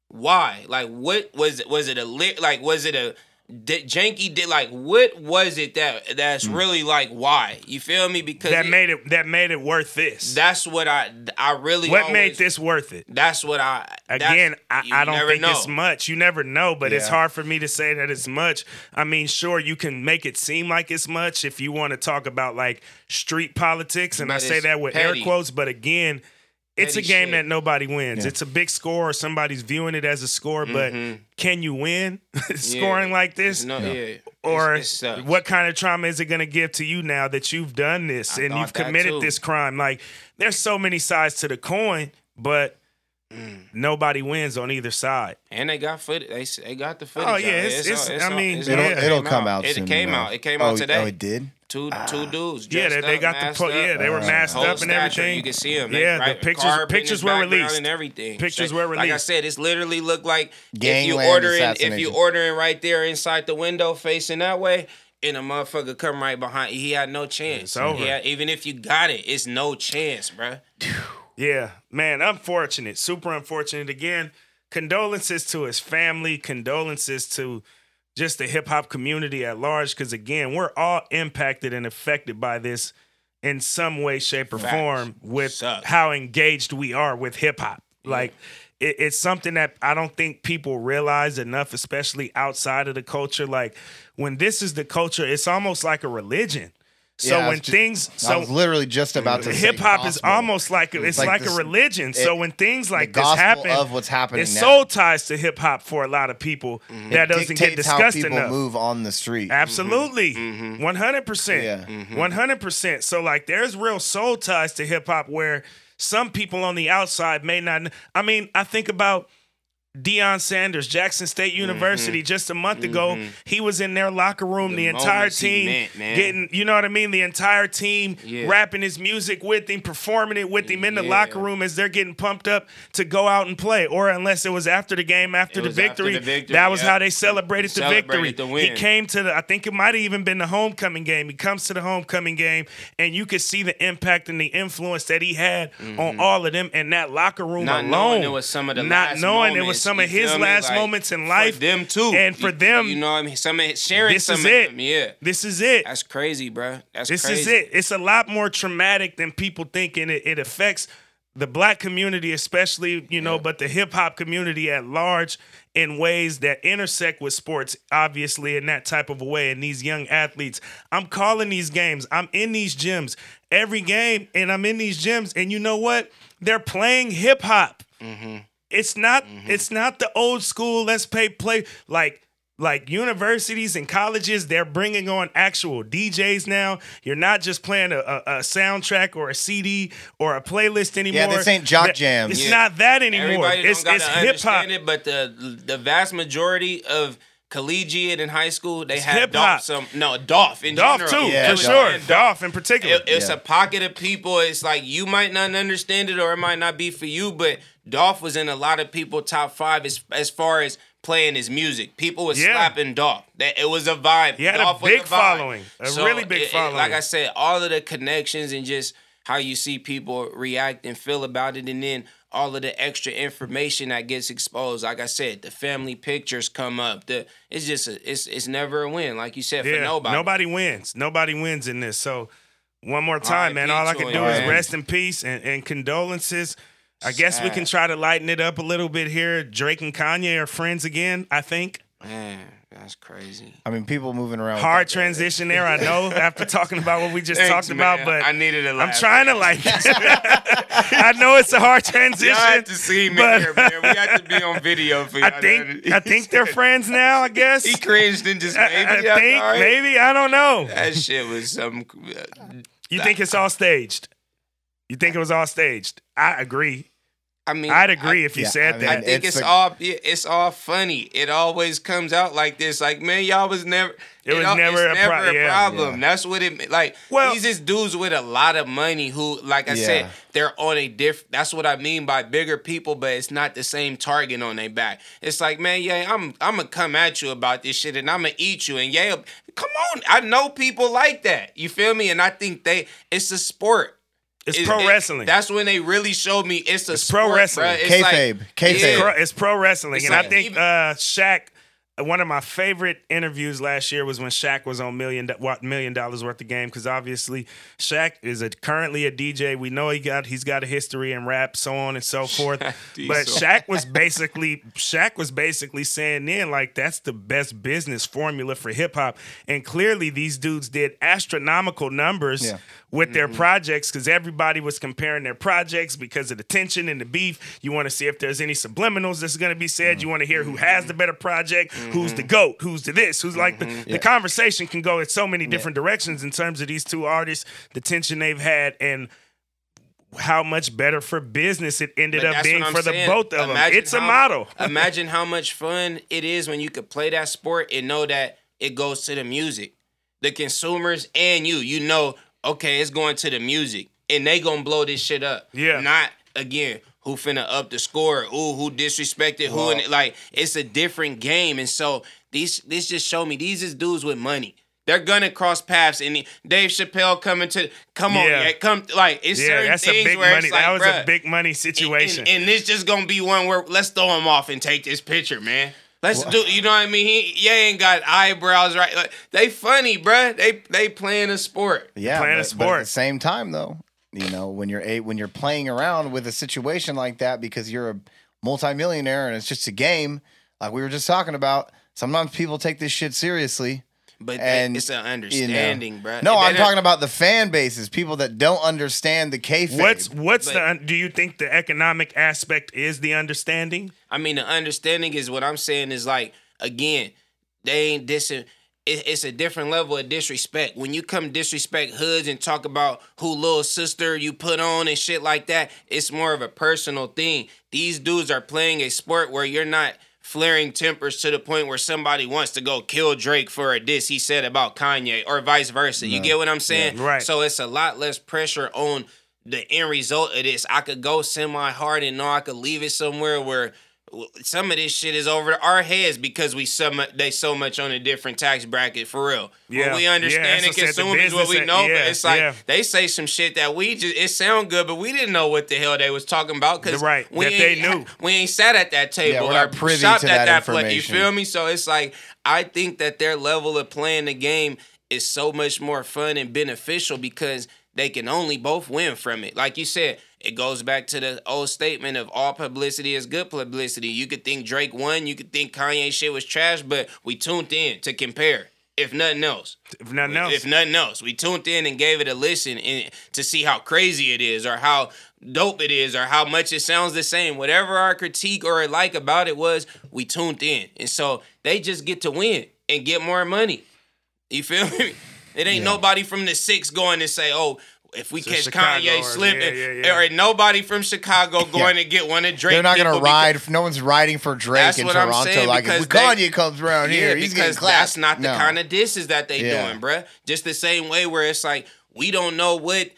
why? Like, what was it? Was it a lit? Like, was it a did janky? Did like what was it that that's hmm. really like why? You feel me? Because that it- made it that made it worth this. that's what I I really what always- made this worth it? That's what I Again, I, I don't never think know. it's much. You never know, but it's hard for me to say that it's much. I mean, sure, you can make it seem like it's much if you want to talk about like street politics, and I say that with air quotes. But again, it's a game shit. that nobody wins. Yeah. It's a big score. or Somebody's viewing it as a score, but Mhm. can you win [LAUGHS] scoring Yeah. like this? No, yeah. or It's- it sucks. what kind of trauma is it going to give to you now that you've done this I and you've committed this crime? Like, there's so many sides to the coin, but Mm. nobody wins on either side. And they got footage. They they got the footage. Oh, yeah, it's- it's- I all- mean, it's It'll, all- Yeah. it'll came come out. It soon came enough. out. It came oh, out today. Oh, it did. Two two dudes. Yeah, they, they up, got the masked po- up. yeah they were Uh, masked up and stature, everything. You can see them. Yeah, the pictures pictures were released. and everything. Pictures So, were Like I said, it's literally looked like if you ordering if you ordering right there inside the window facing that way. And a motherfucker come right behind. He had no chance. It's over. He had- even if you got it, it's no chance, bruh. Yeah, man, unfortunate, super unfortunate. Again, condolences to his family, condolences to just the hip hop community at large. Because again, we're all impacted and affected by this in some way, shape, or Facts. form with Sucks. how engaged we are with hip hop. Like, it, it's something that I don't think people realize enough, especially outside of the culture. Like, when this is the culture, it's almost like a religion. So Yeah, when was ju- things, I so was literally just about to hip hop is almost like a, it's like like, this- a religion. it- so when things like this happen, of what's happening it now. soul ties to hip hop for a lot of people mm-hmm. that doesn't get dictates how people enough. move on the street. Mm-hmm. Absolutely, Mm-hmm. one hundred percent, mm-hmm. one hundred percent. So like, there's real soul ties to hip hop where some people on the outside may not. I mean, I think about. Deion Sanders, Jackson State University, just a month ago, he was in their locker room, the, Mm-hmm. The entire team meant, getting, you know what I mean? The entire team Yeah. rapping his music with him, performing it with him in the Yeah. locker room as they're getting pumped up to go out and play. Or unless it was after the game, after, the, was after victory, the victory, that was yeah. how they celebrated the victory. the win. He came to the, I think it might have even been the homecoming game. He comes to the homecoming game, and you could see the impact and the influence that he had on all of them in that locker room Mm-hmm. Not alone. knowing it was some of the not last knowing it was moments, some of his last Like, moments in life. For them too. And for them, you know what I mean? Some of sharing this some is of it. them, yeah. This is it. That's crazy, bro. That's crazy. This crazy. is it. It's a lot more traumatic than people think, and it, it affects the black community, especially, you know, but the hip hop community at large in ways that intersect with sports, obviously, in that type of a way. And these young athletes, I'm calling these games, I'm in these gyms every game, and I'm in these gyms, and you know what? They're playing hip hop. Mm-hmm. It's not. Mm-hmm. It's not the old school. Let's pay play like like universities and colleges. They're bringing on actual DJs now. You're not just playing a, a, a soundtrack or a CD or a playlist anymore. yeah this ain't jock That- jams. It's Yeah. not that anymore. Everybody it's don't it's gotta hip hop. understand it, but the the vast majority of collegiate and high school they have hip-hop. Dolph some no Dolph in Dolph general. too, Yeah, for Dolph. sure. And Dolph in particular. It- it's Yeah. a pocket of people. It's like you might not understand it, or it might not be for you. But Dolph was in a lot of people top five as as far as playing his music. People were Yeah. slapping Dolph. That it was a vibe. He had a Dolph was big vibe. following, a really big it- it- following. like I said, all of the connections and just how you see people react and feel about it, and then all of the extra information that gets exposed. Like I said, the family pictures come up. The it's just a, it's it's never a win. Like you said, for nobody. Nobody wins. Nobody wins in this. So one more time, man. All I can do is man. rest in peace and, and condolences. I guess we can try to lighten it up a little bit here. Drake and Kanye are friends again, I think. Man, that's crazy. I mean, people moving around. Hard transition there, I know, [LAUGHS] after talking about what we just Thanks, talked man. about, but I needed a I'm trying to like [LAUGHS] [LAUGHS] I know it's a hard transition. Y'all have to see me but- here, man. We have to be on video for y'all. I think I think they're friends now, I guess. He cringed and just maybe. I that's think all right. maybe I don't know. That shit was some. Uh, you think it's all staged? You think it was all staged? I agree. I mean, I'd agree if you yeah, said I mean, I think It's it's, a- all it's all funny. It always comes out like this. Like man, y'all was never. It was al- never it's a pro- never yeah, problem. yeah. That's what it like. Well- these just dudes with a lot of money who, like I said, they're on a diff. That's what I mean by bigger people, but it's not the same target on their back. It's like man, yeah, I'm I'm gonna come at you about this shit and I'm gonna eat you and yeah, come on. I know people like that. You feel me? And I think they it's a sport. It's It- pro it- wrestling. That's when they really showed me it's a It's pro wrestling. bruh. It's Kayfabe. like- Kayfabe. It's pro, it's pro wrestling, It's and I think even- uh, Shaq. One of my favorite interviews last year was when Shaq was on million what million dollars worth of game because obviously Shaq is a, currently a DJ. We know he got he's got a history in rap, so on and so [LAUGHS] forth. but Diesel. Shaq was basically Shaq was basically saying then like that's the best business formula for hip hop, and clearly these dudes did astronomical numbers Yeah. With their Mm-hmm. projects because everybody was comparing their projects because of the tension and the beef. You want to see if there's any subliminals that's going to be said. You mm-hmm. want to hear who has the better project, who's the mm-hmm. goat, who's the this, who's like the, mm-hmm. the conversation can go in so many different directions in terms of these two artists, the tension they've had, and how much better for business it ended up being for the both of them. Imagine It's a model. [LAUGHS] imagine how much fun it is when you could play that sport and know that it goes to the music. The consumers and you, you know, okay, it's going to the music. And they gonna blow this shit up. Yeah. Not again, who finna up the score? Ooh, who disrespected who and like it's a different game. And so these this just show me these is dudes with money. They're gonna cross paths and Dave Chappelle coming to come on, Yeah. come like it's yeah, certain that's a big where money. like, that was bruh, a big money situation. and, and this just gonna be one where let's throw him off and take this picture, man. Let's do. You know what I mean? He yeah ain't got eyebrows right. Like, they funny, bruh. They they playing a sport. Yeah, playing a but, but at sport. the same time, though, you know, when you're a when you're playing around with a situation like that because you're a multimillionaire and it's just a game, like we were just talking about. Sometimes people take this shit seriously. But And, it's an you know. understanding, bruh. No, I'm talking about the fan bases, people that don't understand the kayfabe. what's what's But- the do you think the economic aspect is the understanding? I mean, the understanding is what I'm saying is like again, they ain't dissing. it- It's a different level of disrespect. When you come disrespect hoods and talk about who little sister you put on and shit like that, it's more of a personal thing. These dudes are playing a sport where you're not flaring tempers to the point where somebody wants to go kill Drake for a diss he said about Kanye or vice versa. You get what I'm saying? Yeah, right. So it's a lot less pressure on the end result of this. I could go semi hard and know I could leave it somewhere where some of this shit is over our heads because we so much, they so much on a different tax bracket for real. Yeah. When we understand that's and what I said, the consume is what we business know, end- but it's like yeah. they say some shit that we just it sound good, but we didn't know what the hell they was talking about because Right, we that they knew. we ain't sat at that table we're or not privy shopped to at that that place. You feel me? So it's like I think that their level of playing the game is so much more fun and beneficial because they can only both win from it. Like you said, it goes back to the old statement of all publicity is good publicity. You could think Drake won, you could think Kanye shit was trash, but we tuned in to compare. If nothing else, If nothing else, if nothing else, we tuned in and gave it a listen and to see how crazy it is, or how dope it is, or how much it sounds the same. Whatever our critique or like about it was, we tuned in, and so they just get to win and get more money. You feel me? It ain't nobody from the six going to say, "Oh, if we catch Chicago Kanye or- slipping," yeah, yeah, yeah. or nobody from Chicago going to get one of Drake. They're not gonna because- ride. No one's riding for Drake in Toronto. saying, like if because Kanye they- comes around here, he's getting because that's not the No. kind of disses that they doing, bruh. Just the same way where it's like we don't know what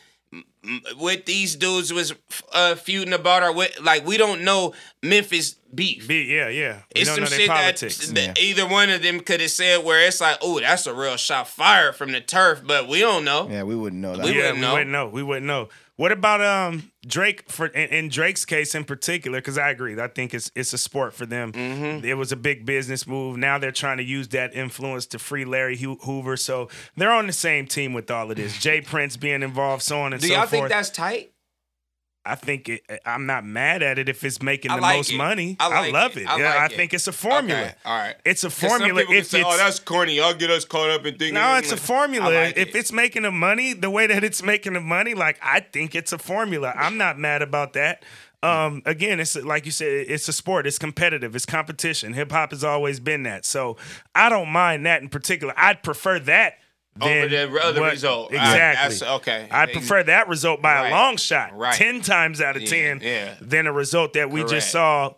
what these dudes was uh, feuding about or what like we don't know Memphis beef. Be, yeah, yeah. We It's some shit that, politics. that either one of them could have said where it's like, oh, that's a real shot fired from the turf, but we don't know. Yeah, we wouldn't know that. We yeah, wouldn't we know. wouldn't know. We wouldn't know. What about um Drake for in, in Drake's case in particular? Because I agree, I think it's it's a sport for them. Mm-hmm. It was a big business move. Now they're trying to use that influence to free Larry Hoover. So they're on the same team with all of this. J. Prince being involved, so on and Do so forth. Do y'all think that's tight? I think it, I'm not mad at it if it's making I the like most it. money. I like I, love it. it. I yeah, like I think it's a formula. Okay, all right. It's a formula. If say, "Oh, that's corny. Y'all get us caught up in thinking." no, it's a formula. If it. it's making the money the way that it's making the money, like I think it's a formula. I'm not mad about that. Um, again, it's like you said, it's a sport. It's competitive. It's competition. Hip hop has always been that. So I don't mind that in particular. I'd prefer that Over the other what- result. I- Exactly. okay. I'd prefer that result by Right. a long shot, Right. ten times out of Yeah, ten, yeah. than a result that we Correct. just saw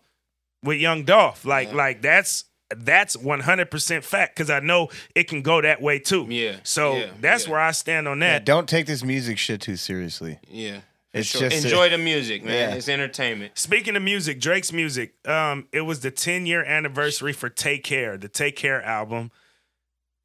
with Young Dolph. Like, Yeah. like that's that's one hundred percent fact because I know it can go that way too. Yeah, So yeah, that's yeah. where I stand on Yeah, that. don't take this music shit too seriously. Yeah. It's Sure. just enjoy the music, man. Yeah. It's entertainment. Speaking of music, Drake's music. Um, it was the 10 year anniversary for Take Care, the Take Care album.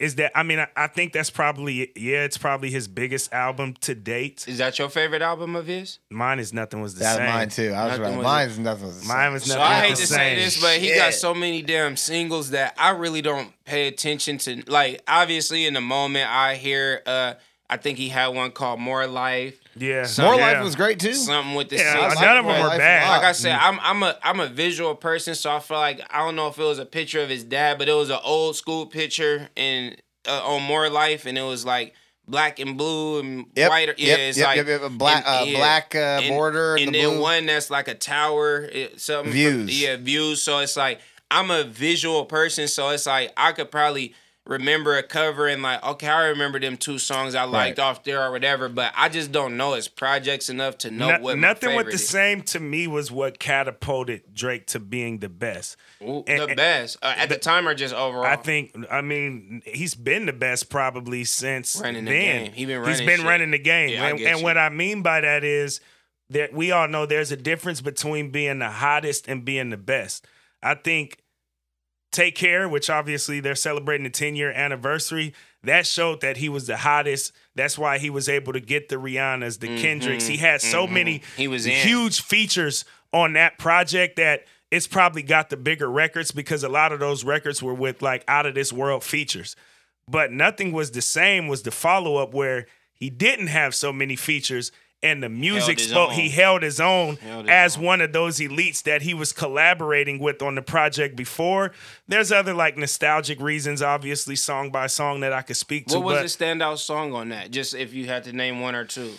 Is that I mean, I, I think that's probably yeah, it's probably his biggest album to date. Is that your favorite album of his? Mine is nothing was the same. That's same. mine too. I was Nothing right. was- Mine's nothing. Was the Mine same. was So nothing I hate the to say this, but he got so many damn singles that I really don't pay attention to. Like, obviously, in the moment, I hear. uh I think he had one called "More Life." Yeah, More yeah. Life was great too. Something with the Yeah, six. none of them were bad. like I said, I'm I'm a I'm a visual person, so I feel like I don't know if it was a picture of his dad, but it was an old school picture and uh, on More Life, and it was like black and blue and Yep, white. Yeah, yep, it's yep, like yep, yep, a black- uh, black, uh, and, border and and the then blue. one that's like a tower, it, something from- Views. yeah, views. So it's like I'm a visual person, so it's like I could probably remember a cover and like okay i remember them two songs i liked Right. off there or whatever but i just don't know his projects enough to know No- what my nothing with the is. same to me was what catapulted Drake to being the best. Ooh, And- the and- best uh, at the time or just overall. I think. I mean, he's been the best probably since Running the then. game. He been He's running been shit. running the game, Yeah, and, and what I mean by that is that we all know there's a difference between being the hottest and being the best. I think Take Care, which obviously they're celebrating the 10 year anniversary, that showed that he was the hottest. That's why he was able to get the Rihannas, the Kendricks. He had so many Mm-hmm. He was in. huge features on that project that it's probably got the bigger records because a lot of those records were with like out of this world features. But nothing was the same was the follow up where he didn't have so many features and the music spoke own. he held his own Held his as own. one of those elites that he was collaborating with on the project before. There's other like nostalgic reasons, obviously song by song that I could speak to. what was the standout song on that? Just if you had to name one or two,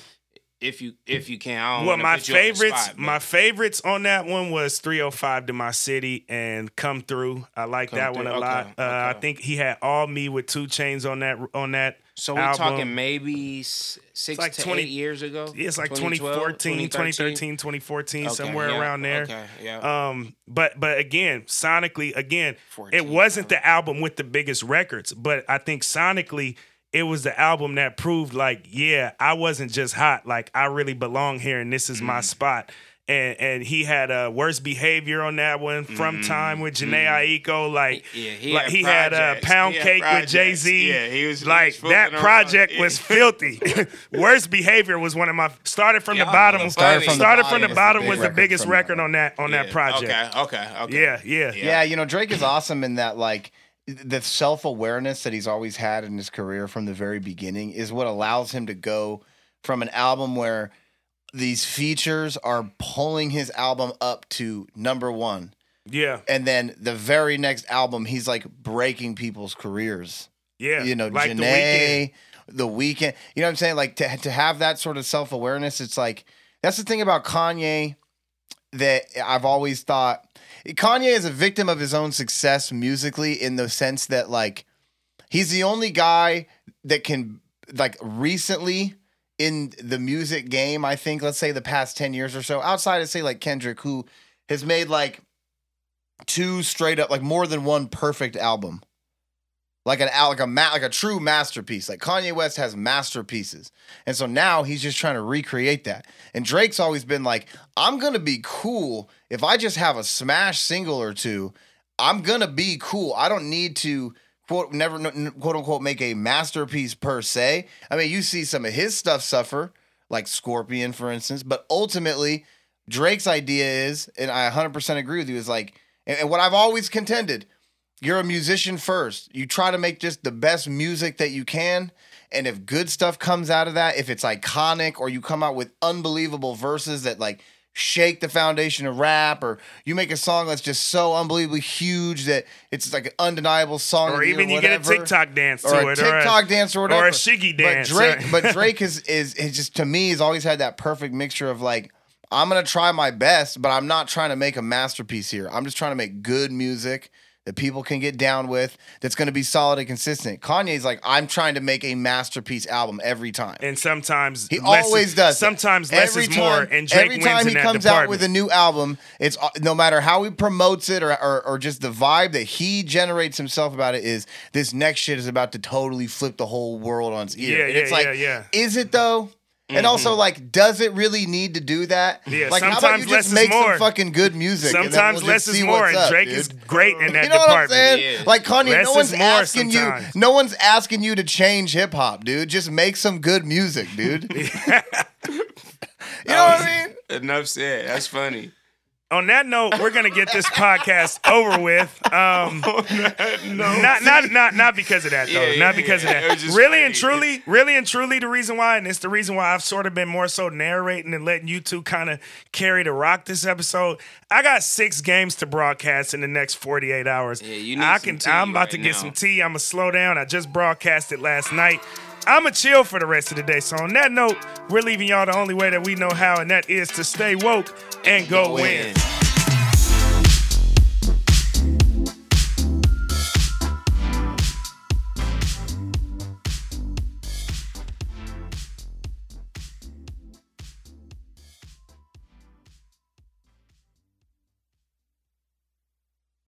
if you if you can. I don't well, my put you on the favorites, spot, my favorites on that one was 305 to my city and Come Through. I like Come that one Through, a lot. okay, Uh, I think he had All Me with 2 Chainz on that on that. So we're album. talking maybe six like to 20 eight years ago. It's like 2012, 2014, 2013, 2014, Okay, somewhere yeah, around there. Okay, yeah. Um, but but again, sonically, again, 14, it wasn't the album with the biggest records, but I think sonically, it was the album that proved like, yeah, I wasn't just hot, like I really belong here, and this is my Mm. spot. And and he had a uh, worst behavior on that one from time with Jhené Aiko, like Mm-hmm. Yeah, he like had he had a pound He had cake with. Jay Z. Yeah, he was- he like was that project Yeah. was filthy. [LAUGHS] worst behavior was one of my started from the bottom. Started from the Started bottom, from the bottom was the biggest record that. on that on that project. Okay, okay, okay. Yeah, yeah, Yeah. Yeah, you know, Drake is awesome in that like the self-awareness that he's always had in his career from the very beginning is what allows him to go from an album where these features are pulling his album up to number 1 yeah, and then the very next album he's like breaking people's careers. yeah. You know, like Jhené, the Weeknd. the Weeknd. You know what I'm saying? Like to to have that sort of self awareness. It's like that's the thing about Kanye that I've always thought. Kanye is a victim of his own success musically in the sense that like he's the only guy that can like recently in the music game. I think let's say the past ten years or so, outside of say like Kendrick, who has made like two straight up like more than one perfect album like an like a like a true masterpiece. Like Kanye West has masterpieces, and so now he's just trying to recreate that. And Drake's always been like, I'm gonna be cool if I just have a smash single or two. I'm gonna be cool. I don't need to quote never quote unquote make a masterpiece per se. I mean, you see some of his stuff suffer, like Scorpion, for instance. But ultimately, Drake's idea is, and I 100% agree with you, is like, and, and what I've always contended you're a musician first. You try to make just the best music that you can. And if good stuff comes out of that, if it's iconic or you come out with unbelievable verses that like shake the foundation of rap, or you make a song that's just so unbelievably huge that it's like an undeniable song, Or of the year even you get a TikTok dance or to a it, TikTok or a, dance or whatever, or a shiggy dance. But Drake, [LAUGHS] but Drake is is is just to me has always had that perfect mixture of like. I'm gonna try my best, but I'm not trying to make a masterpiece here. I'm just trying to make good music that people can get down with. That's gonna be solid and consistent. Kanye's like, I'm trying to make a masterpiece album every time. and sometimes He less always is, does. Sometimes less Every is more, time- and Drake every time he comes department. out with a new album, it's uh, no matter how he promotes it or, or or just the vibe that he generates himself about it is this next shit is about to totally flip the whole world on its ear. Yeah, and yeah, it's like, yeah, yeah. is it though? And also, mm-hmm. like, does it really need to do that? Yeah, like, how about you just make some fucking good music? and Sometimes we'll less is see more, and up, Drake dude. is great in that [LAUGHS] You know what I'm department. saying? Yeah. Like Kanye, Less no one's asking sometimes. you. No one's asking you to change hip hop, dude. Just make some good music, dude. [LAUGHS] [LAUGHS] you know what I mean? Enough said. That's funny. On that note, we're gonna get this podcast over with. Um, [LAUGHS] not not not not because of that though. Yeah, not because yeah. of that. Really and truly, really and truly, the reason why, and it's the reason why I've sort of been more so narrating and letting you two kind of carry the rock this episode. I got six games to broadcast in the next forty eight hours. Yeah, you need I some can. I'm about right to get now. some tea. I'm gonna slow down. I just broadcasted last night. I'm going to chill for the rest of the day. So, on that note, we're leaving y'all the only way that we know how, and that is to stay woke and go, Go win. in.